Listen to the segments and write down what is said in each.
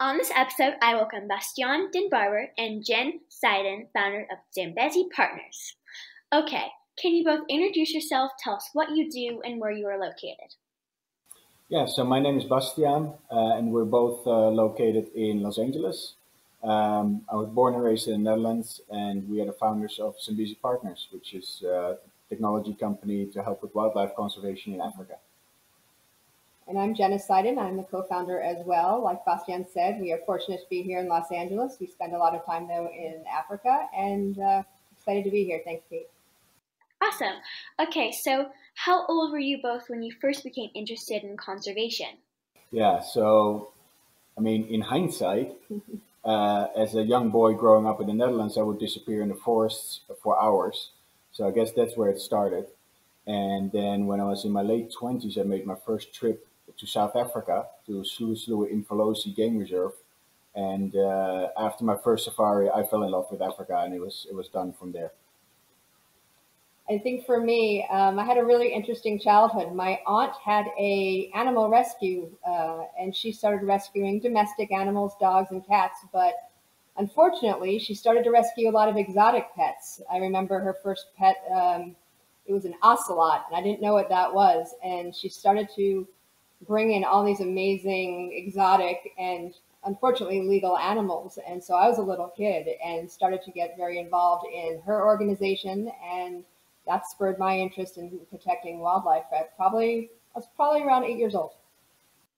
On this episode, I welcome Bastian den Braber and Jen Seiden, founder of Zambezi Partners. Okay, can you both introduce yourself, tell us what you do, and where you are located? Yeah, so my name is Bastian, uh, and we're both uh, located in Los Angeles. Um, I was born and raised in the Netherlands, and we are the founders of Zambezi Partners, which is a technology company to help with wildlife conservation in Africa. And I'm Jenna Seiden. I'm the co-founder as well. Like Bastian said, we are fortunate to be here in Los Angeles. We spend a lot of time though in Africa, and uh, excited to be here. Thanks, Kate. Awesome. Okay, so how old were you both when you first became interested in conservation? Yeah, so I mean, in hindsight, uh, as a young boy growing up in the Netherlands, I would disappear in the forests for hours. So I guess that's where it started. And then when I was in my late 20s, I made my first trip to South Africa, to Hluhluwe-Imfolozi Game Reserve. And uh, after my first safari, I fell in love with Africa, and it was it was done from there. I think for me, um, I had a really interesting childhood. My aunt had a animal rescue, uh, and she started rescuing domestic animals, dogs and cats. But unfortunately, she started to rescue a lot of exotic pets. I remember her first pet; um, it was an ocelot, and I didn't know what that was. And she started to bring in all these amazing exotic and unfortunately legal animals. And so I was a little kid and started to get very involved in her organization and that spurred my interest in protecting wildlife. I probably I was probably around eight years old.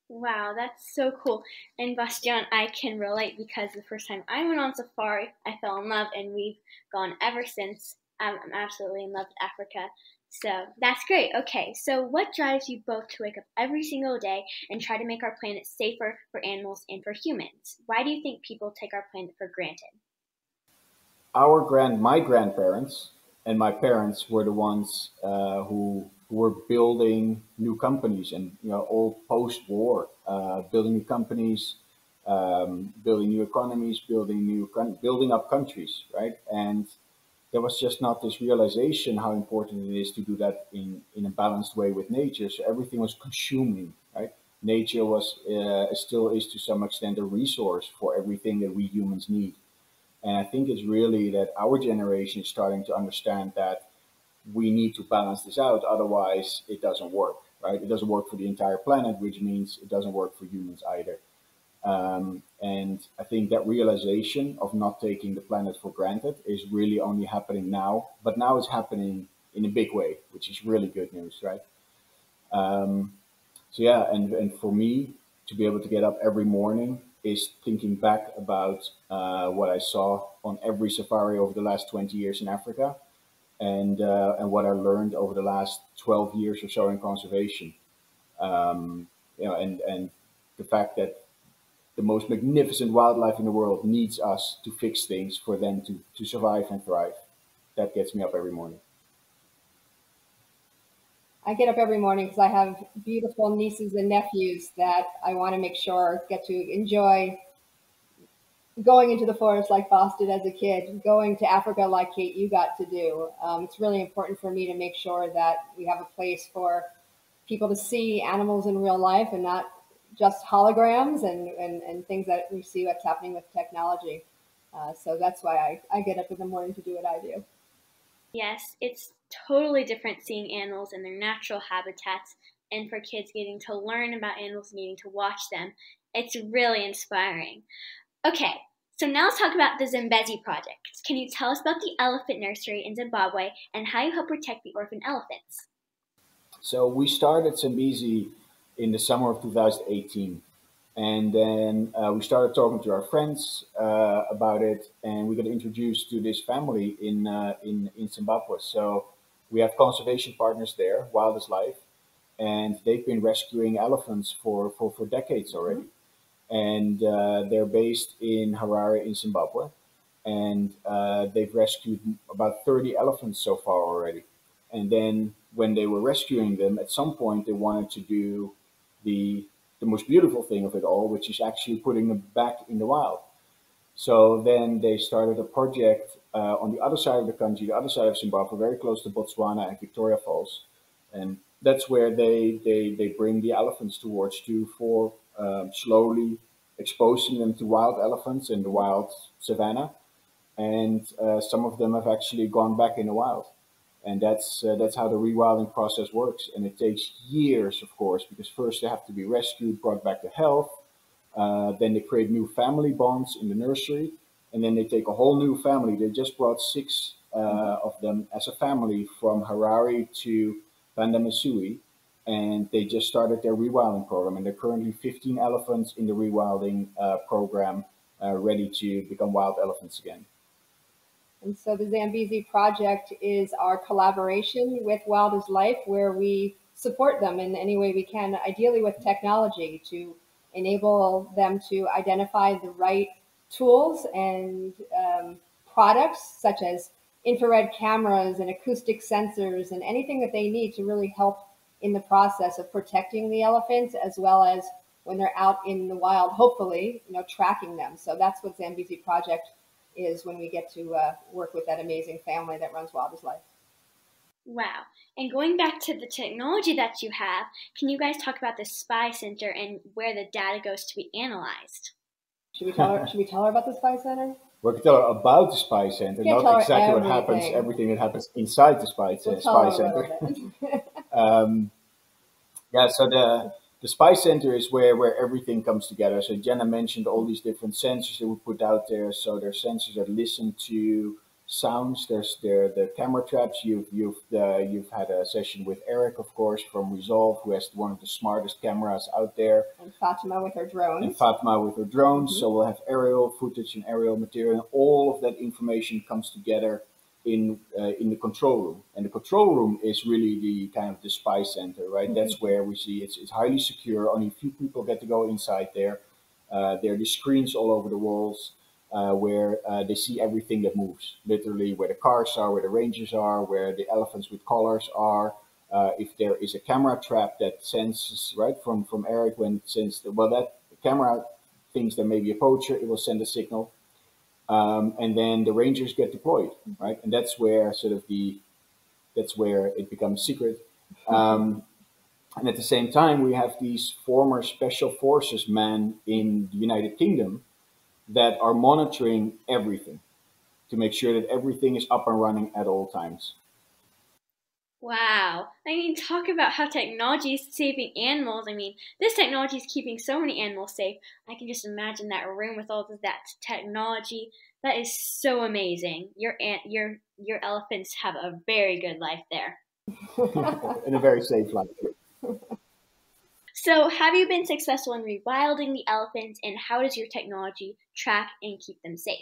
Wow, that's so cool. And Bastian, I can relate because the first time I went on safari, I fell in love, and we've gone ever since. I'm, I'm absolutely in love with Africa. So that's great. Okay, so what drives you both to wake up every single day and try to make our planet safer for animals and for humans? Why do you think people take our planet for granted? Our grand, my grandparents and my parents were the ones uh, who were building new companies and you know all post-war uh, building new companies um, building new economies building new building up countries right? And there was just not this realization how important it is to do that in, in a balanced way with nature. So everything was consuming right? Nature was uh, still is to some extent a resource for everything that we humans need and I think it's really that our generation is starting to understand that we need to balance this out. Otherwise, it doesn't work, right? It doesn't work for the entire planet, which means it doesn't work for humans either. Um, and I think that realization of not taking the planet for granted is really only happening now, but now it's happening in a big way, which is really good news, right? Um, so yeah, and, and for me to be able to get up every morning is thinking back about uh, what I saw on every safari over the last 20 years in Africa and, uh, and what I learned over the last 12 years or so in conservation. Um, you know, and, and the fact that the most magnificent wildlife in the world needs us to fix things for them to, to survive and thrive. That gets me up every morning. I get up every morning because I have beautiful nieces and nephews that I want to make sure get to enjoy going into the forest like Boss did as a kid, going to Africa like Kate you got to do. Um, it's really important for me to make sure that we have a place for people to see animals in real life and not just holograms and, and, and things that we see what's happening with technology. Uh, so that's why I, I get up in the morning to do what I do. Yes, it's totally different seeing animals in their natural habitats and for kids getting to learn about animals and getting to watch them. It's really inspiring. Okay, so now let's talk about the Zambezi project. Can you tell us about the elephant nursery in Zimbabwe and how you help protect the orphan elephants? So we started Zambezi in the summer of 2018. And then uh, we started talking to our friends uh, about it, and we got introduced to this family in, uh, in, in Zimbabwe. So we have conservation partners there, Wild is Life, and they've been rescuing elephants for, for, for decades already. Mm-hmm. And uh, they're based in Harare in Zimbabwe. And uh, they've rescued about 30 elephants so far already. And then when they were rescuing them, at some point they wanted to do the the most beautiful thing of it all, which is actually putting them back in the wild. So then they started a project uh, on the other side of the country, the other side of Zimbabwe, very close to Botswana and Victoria Falls, and that's where they they, they bring the elephants towards you for um, slowly exposing them to wild elephants in the wild savannah, and uh, some of them have actually gone back in the wild, and that's uh, that's how the rewilding process works, and it takes years, of course, because first they have to be rescued, brought back to health, uh, then they create new family bonds in the nursery, and then they take a whole new family. They just brought six uh, of them as a family from Harare to Panda Masuie, and they just started their rewilding program. And there are currently 15 elephants in the rewilding uh, program, uh, ready to become wild elephants again. And so the Zambezi project is our collaboration with Wild is Life, where we support them in any way we can, ideally with technology to enable them to identify the right tools and um, products such as infrared cameras and acoustic sensors and anything that they need to really help in the process of protecting the elephants as well as when they're out in the wild hopefully you know tracking them so that's what zambezi project is when we get to uh, work with that amazing family that runs wild is life Wow. And going back to the technology that you have, can you guys talk about the Spy Center and where the data goes to be analyzed? Should we tell her? should we tell her about the Spy Center? We can tell her about the Spy Center, not exactly what happens, everything that happens inside the Spy, we'll spy Center. um, yeah, so the the Spy Center is where where everything comes together. So Jenna mentioned all these different sensors that we put out there. So there are sensors that listen to sounds. There's there the camera traps. You've you've uh, you've had a session with Eric, of course, from Resolve, who has one of the smartest cameras out there. And Fatima with her drones. And Fatima with her drones. Mm-hmm. So we'll have aerial footage and aerial material. All of that information comes together in uh, in the control room. And the control room is really the kind of the spy center, right? Mm-hmm. That's where we see it's it's highly secure. Only a few people get to go inside there. Uh, there are the screens all over the walls uh, where uh, they see everything that moves, literally where the cars are, where the rangers are, where the elephants with collars are. Uh, if there is a camera trap that senses right from from Eric when since the, well that camera thinks there may be a poacher, it will send a signal, um, and then the rangers get deployed, right? And that's where sort of the that's where it becomes secret. Um, and at the same time, we have these former special forces men in the United Kingdom that are monitoring everything to make sure that everything is up and running at all times. Wow. I mean, talk about how technology is saving animals. I mean, this technology is keeping so many animals safe. I can just imagine that room with all of that technology. That is so amazing. Your ant, your your elephants have a very good life there. and a very safe life. So, have you been successful in rewilding the elephants, and how does your technology track and keep them safe?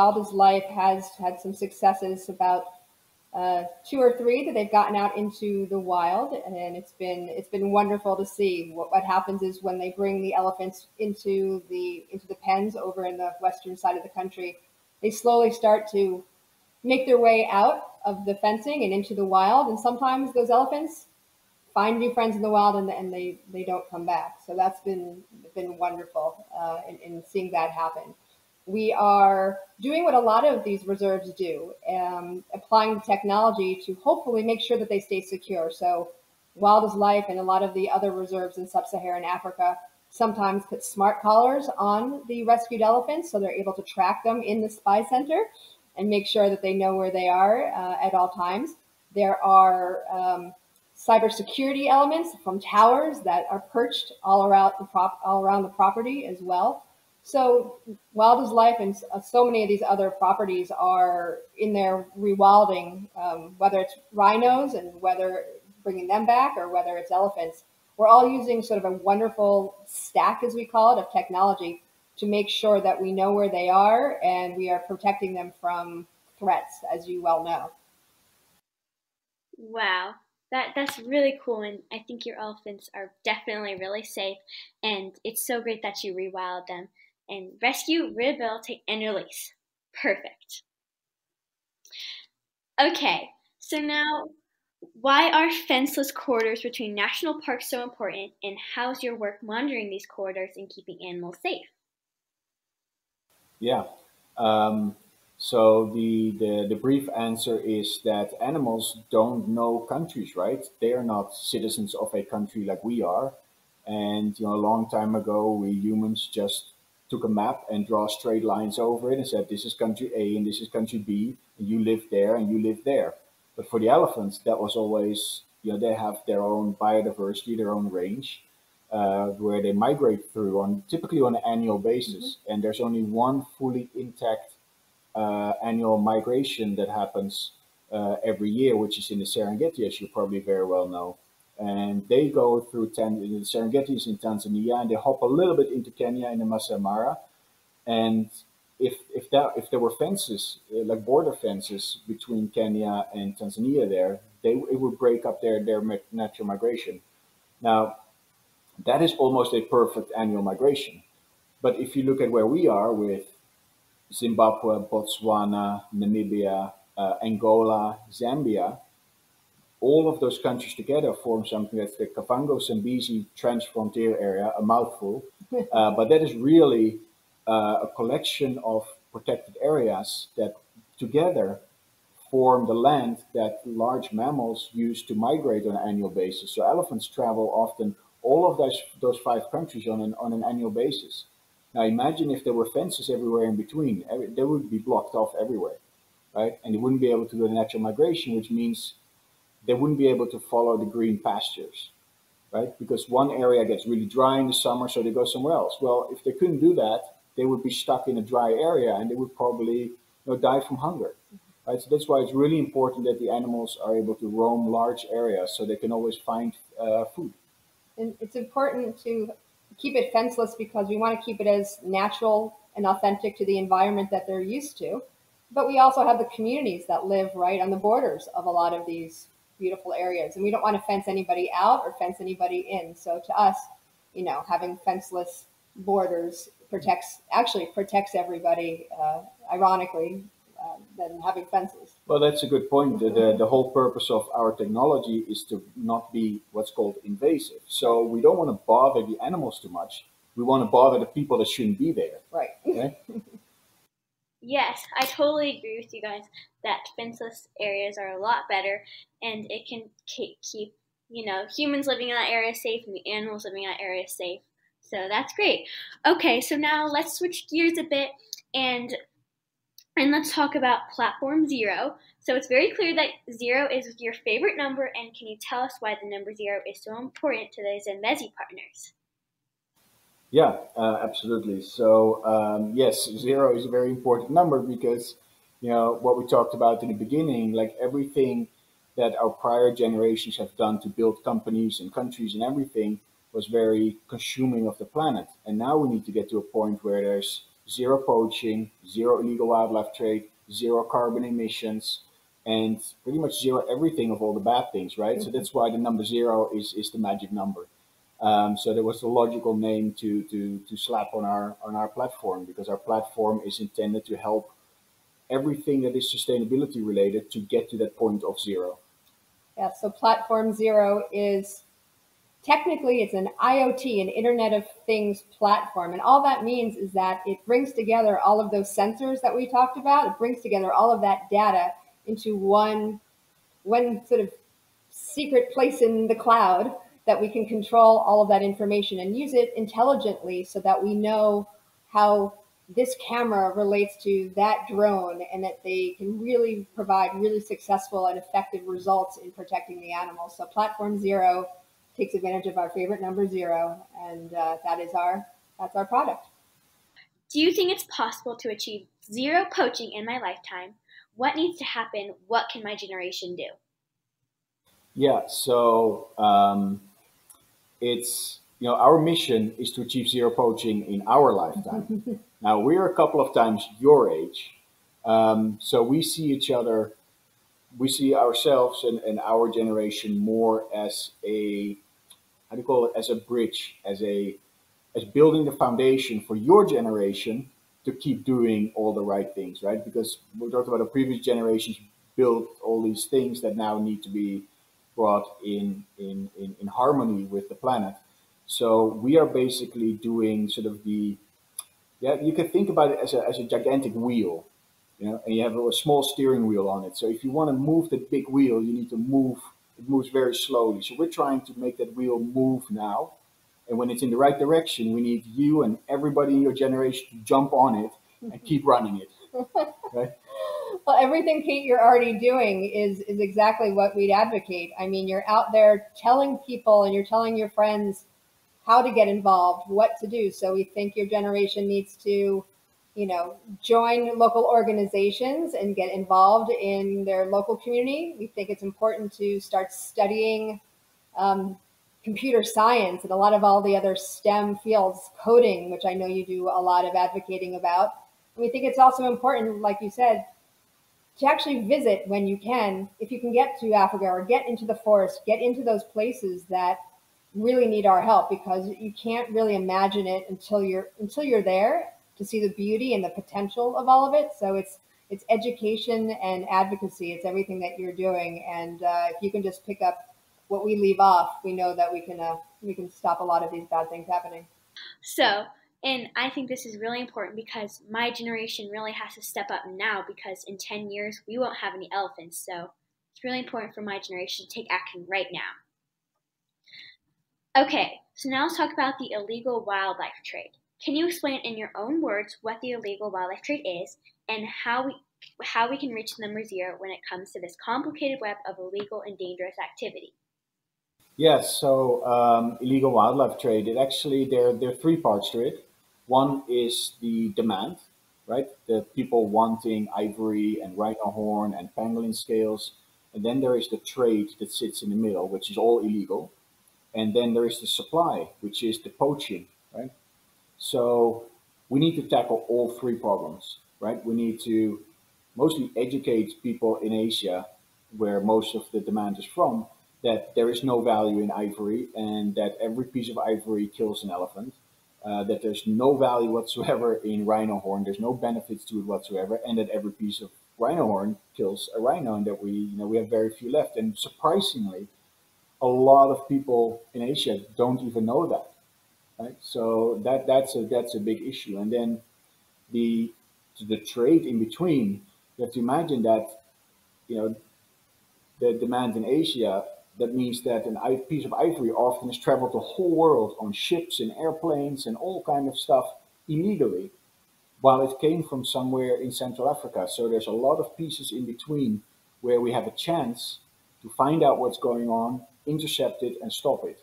Wild is Life has had some successes about uh, two or three that they've gotten out into the wild, and it's been it's been wonderful to see. What what happens is when they bring the elephants into the into the pens over in the western side of the country, they slowly start to make their way out of the fencing and into the wild. And sometimes those elephants find new friends in the wild and, and they, they don't come back. So that's been, been wonderful uh, in, in seeing that happen. We are doing what a lot of these reserves do, um, applying the technology to hopefully make sure that they stay secure. So Wild is Life and a lot of the other reserves in sub-Saharan Africa sometimes put smart collars on the rescued elephants so they're able to track them in the spy center and make sure that they know where they are uh, at all times. There are um, cybersecurity elements from towers that are perched all around the prop all around the property as well. So Wild Life and uh, so many of these other properties are in their rewilding, um, whether it's rhinos and whether bringing them back or whether it's elephants. We're all using sort of a wonderful stack, as we call it, of technology to make sure that we know where they are and we are protecting them from threats, as you well know. Wow, that that's really cool, and I think your elephants are definitely really safe. And it's so great that you rewild them and rescue, rehabilitate, and release. Perfect. Okay, so now why are fenceless corridors between national parks so important, and how's your work monitoring these corridors and keeping animals safe? Yeah. Um, so the, the the brief answer is that animals don't know countries, right? They are not citizens of a country like we are. And you know, a long time ago, we humans just took a map and draw straight lines over it and said, this is country A and this is country B, and you live there and you live there. But for the elephants, that was always, you know, they have their own biodiversity, their own range, uh, where they migrate through on typically on an annual basis. Mm-hmm. And there's only one fully intact uh, annual migration that happens uh, every year, which is in the Serengeti, as you probably very well know. And they go through Tan- the Serengeti is in Tanzania, and they hop a little bit into Kenya in the Masai Mara. And if if that if there were fences uh, like border fences between Kenya and Tanzania, there they it would break up their their natural migration. Now, that is almost a perfect annual migration. But if you look at where we are with Zimbabwe, Botswana, Namibia, uh, Angola, Zambia, all of those countries together form something that's the Kavango Zambezi Transfrontier Area, a mouthful. uh, but that is really uh, a collection of protected areas that together form the land that large mammals use to migrate on an annual basis. So elephants travel often all of those, those five countries on an, on an annual basis. Now imagine if there were fences everywhere in between, they would be blocked off everywhere, right? And they wouldn't be able to do the natural migration, which means they wouldn't be able to follow the green pastures, right? Because one area gets really dry in the summer, so they go somewhere else. Well, if they couldn't do that, they would be stuck in a dry area and they would probably you know, die from hunger. Right? So that's why it's really important that the animals are able to roam large areas so they can always find uh, food. And it's important to keep it fenceless because we want to keep it as natural and authentic to the environment that they're used to. But we also have the communities that live right on the borders of a lot of these beautiful areas. And we don't want to fence anybody out or fence anybody in. So to us, you know, having fenceless borders protects actually protects everybody. Uh, ironically, uh, than having fences. Well, that's a good point. The, the, the, whole purpose of our technology is to not be what's called invasive. So we don't want to bother the animals too much. We want to bother the people that shouldn't be there. Right. Okay? yes, I totally agree with you guys that fenceless areas are a lot better and it can keep, you know, humans living in that area safe and the animals living in that area safe. So that's great. Okay, so now let's switch gears a bit and and let's talk about platform zero. So it's very clear that zero is your favorite number, and can you tell us why the number zero is so important to the Zambezi partners? Yeah, uh, absolutely. So um, yes, zero is a very important number because you know what we talked about in the beginning, like everything that our prior generations have done to build companies and countries and everything was very consuming of the planet. And now we need to get to a point where there's zero poaching, zero illegal wildlife trade, zero carbon emissions, and pretty much zero everything of all the bad things, right? Mm-hmm. So that's why the number zero is, is the magic number. Um, so there was a logical name to, to, to slap on our on our platform because our platform is intended to help everything that is sustainability related to get to that point of zero. Yeah, so platform zero is technically it's an IoT, an Internet of Things platform. And all that means is that it brings together all of those sensors that we talked about. It brings together all of that data into one, one sort of secret place in the cloud that we can control all of that information and use it intelligently so that we know how this camera relates to that drone and that they can really provide really successful and effective results in protecting the animals. So platform zero takes advantage of our favorite number zero, and uh, that is our that's our product. Do you think it's possible to achieve zero poaching in my lifetime? What needs to happen? What can my generation do? Yeah, so um, it's you know our mission is to achieve zero poaching in our lifetime. now we're a couple of times your age, um, so we see each other we see ourselves and, and our generation more as a how do you call it as a bridge as a as building the foundation for your generation to keep doing all the right things right because we talked about the previous generations built all these things that now need to be brought in in in, in harmony with the planet so we are basically doing sort of the Yeah, you can think about it as a, as a gigantic wheel, you know, and you have a small steering wheel on it. So if you want to move the big wheel, you need to move. It moves very slowly. So we're trying to make that wheel move now. And when it's in the right direction, we need you and everybody in your generation to jump on it and keep running it. Right? Well, everything Pete you're already doing is is exactly what we'd advocate. I mean, you're out there telling people and you're telling your friends how to get involved, what to do. So we think your generation needs to, you know, join local organizations and get involved in their local community. We think it's important to start studying um, computer science and a lot of all the other STEM fields, coding, which I know you do a lot of advocating about. We think it's also important, like you said, to actually visit when you can, if you can get to Africa or get into the forest, get into those places that really need our help because you can't really imagine it until you're until you're there to see the beauty and the potential of all of it. So it's it's education and advocacy. It's everything that you're doing, and uh, if you can just pick up what we leave off, we know that we can uh, we can stop a lot of these bad things happening. So and I think this is really important because my generation really has to step up now because in 10 years we won't have any elephants. So it's really important for my generation to take action right now. Okay, so now let's talk about the illegal wildlife trade. Can you explain in your own words what the illegal wildlife trade is and how we how we can reach number zero when it comes to this complicated web of illegal and dangerous activity? Yes, so um, illegal wildlife trade, it actually, there, there are three parts to it. One is the demand, right? The people wanting ivory and rhino horn and pangolin scales. And then there is the trade that sits in the middle, which is all illegal. And then there is the supply, which is the poaching, right? So we need to tackle all three problems, right? We need to mostly educate people in Asia, where most of the demand is from, that there is no value in ivory and that every piece of ivory kills an elephant uh, that there's no value whatsoever in rhino horn. There's no benefits to it whatsoever, and that every piece of rhino horn kills a rhino, and that we, you know, we have very few left. And surprisingly, a lot of people in Asia don't even know that. Right? So that that's a that's a big issue. And then the the trade in between. You have to imagine that, you know, the demand in Asia that means that a piece of ivory often has traveled the whole world on ships and airplanes and all kind of stuff illegally, while it came from somewhere in Central Africa. So there's a lot of pieces in between where we have a chance to find out what's going on, intercept it, and stop it.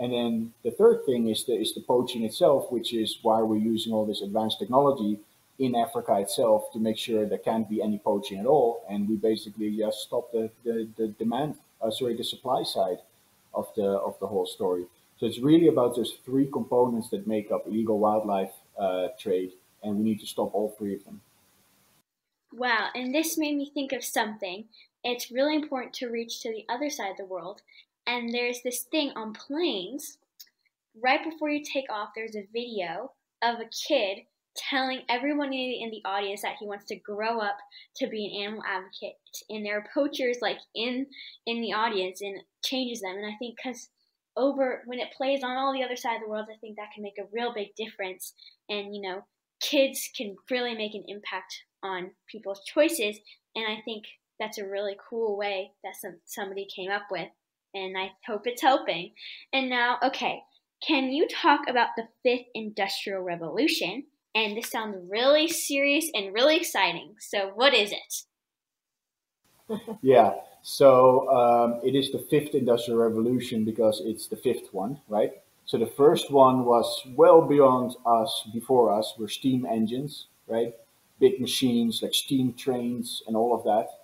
And then the third thing is the is the poaching itself, which is why we're using all this advanced technology in Africa itself to make sure there can't be any poaching at all. And we basically just stop the, the, the demand uh, sorry, the supply side of the of the whole story. So it's really about those three components that make up illegal wildlife uh, trade, and we need to stop all three of them. Wow, and this made me think of something. It's really important to reach to the other side of the world, and there's this thing on planes. Right before you take off, there's a video of a kid telling everyone in the audience that he wants to grow up to be an animal advocate. And there are poachers like in in the audience and changes them. And i think because over when it plays on all the other side of the world i think that can make a real big difference. And you know kids can really make an impact on people's choices. And i think that's a really cool way that some, somebody came up with and i hope it's helping and now okay can you talk about the fifth industrial revolution and this sounds really serious and really exciting. So, what is it? yeah, so um, it is the fifth industrial revolution because it's the fifth one, right? So the first one was well beyond us, before us, were steam engines, right? Big machines like steam trains and all of that.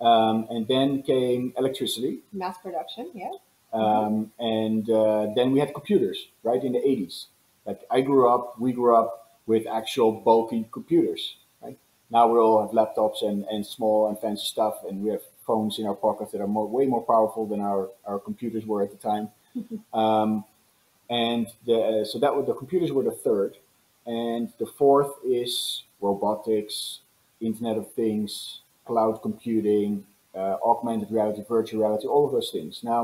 Um, and then came electricity. Mass production, yeah. Um, and uh, then we had computers, right, in the 80s. Like I grew up, we grew up with actual bulky computers. Right now we all have laptops and, and small and fancy stuff, and we have phones in our pockets that are more, way more powerful than our, our computers were at the time. um, and the, uh, so that was, the computers were the third, and the fourth is robotics, Internet of Things, cloud computing, uh, augmented reality, virtual reality, all of those things. Now,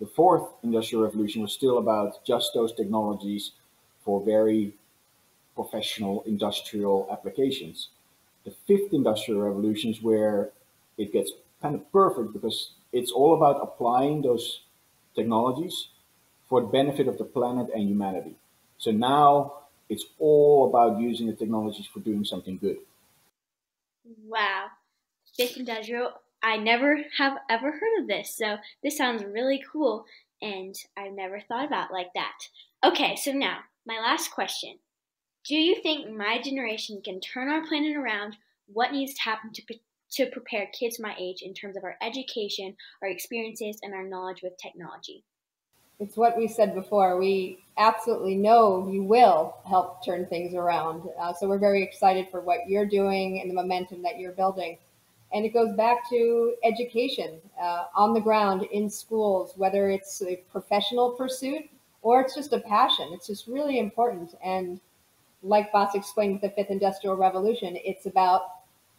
the fourth industrial revolution was still about just those technologies for very professional industrial applications. The fifth industrial revolution is where it gets kind of perfect because it's all about applying those technologies for the benefit of the planet and humanity. So now it's all about using the technologies for doing something good. Wow. Industrial, I never have ever heard of this. So this sounds really cool and I've never thought about like that. Okay, so now, my last question. Do you think my generation can turn our planet around? What needs to happen to to prepare kids my age in terms of our education, our experiences, and our knowledge with technology? It's what we said before. We absolutely know you will help turn things around. Uh, so we're very excited for what you're doing and the momentum that you're building. And it goes back to education uh, on the ground in schools, whether it's a professional pursuit or it's just a passion. It's just really important. And like Bas explained with the fifth industrial revolution, it's about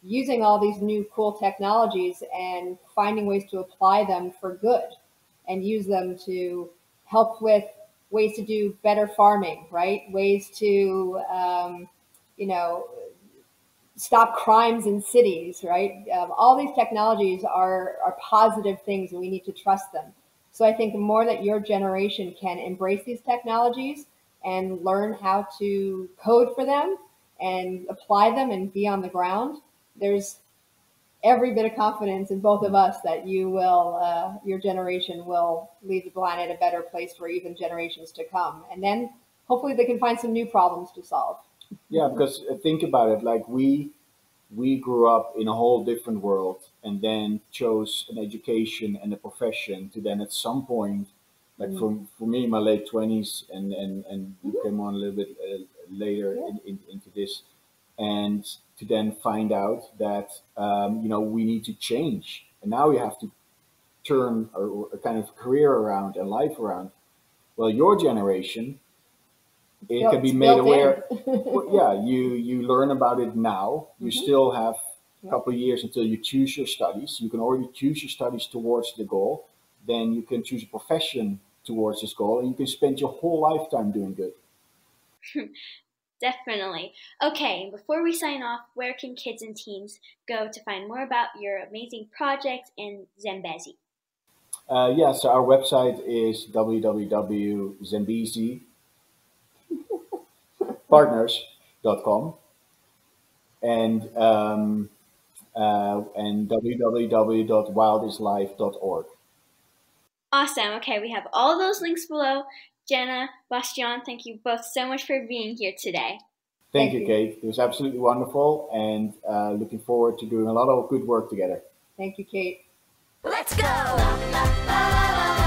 using all these new cool technologies and finding ways to apply them for good and use them to help with ways to do better farming, right? Ways to, um, you know, stop crimes in cities, right? Um, all these technologies are, are positive things and we need to trust them. So I think the more that your generation can embrace these technologies and learn how to code for them and apply them and be on the ground, there's every bit of confidence in both of us that you will, uh, your generation will leave the planet a better place for even generations to come. And then hopefully they can find some new problems to solve. Yeah, because uh, think about it, like we we grew up in a whole different world and then chose an education and a profession to then at some point like mm. for, for me my late 20s and and and you mm-hmm. came on a little bit uh, later yeah. in, in, into this and to then find out that um, you know we need to change and now we have to turn a, kind of career around and life around well your generation it can be made aware. well, yeah, you you learn about it now. You mm-hmm. still have a couple of years until you choose your studies. You can already choose your studies towards the goal. Then you can choose a profession towards this goal, and you can spend your whole lifetime doing good. Definitely. Okay, before we sign off, where can kids and teens go to find more about your amazing projects in Zambezi? Uh, yeah, so our website is www.zambezi.com partners.com and um, uh, and www.wildislife.org. Awesome. Okay, we have all those links below. Jenna, Bastian, thank you both so much for being here today. Thank, thank you, Kate. It was absolutely wonderful and uh, looking forward to doing a lot of good work together. Thank you, Kate. Let's go!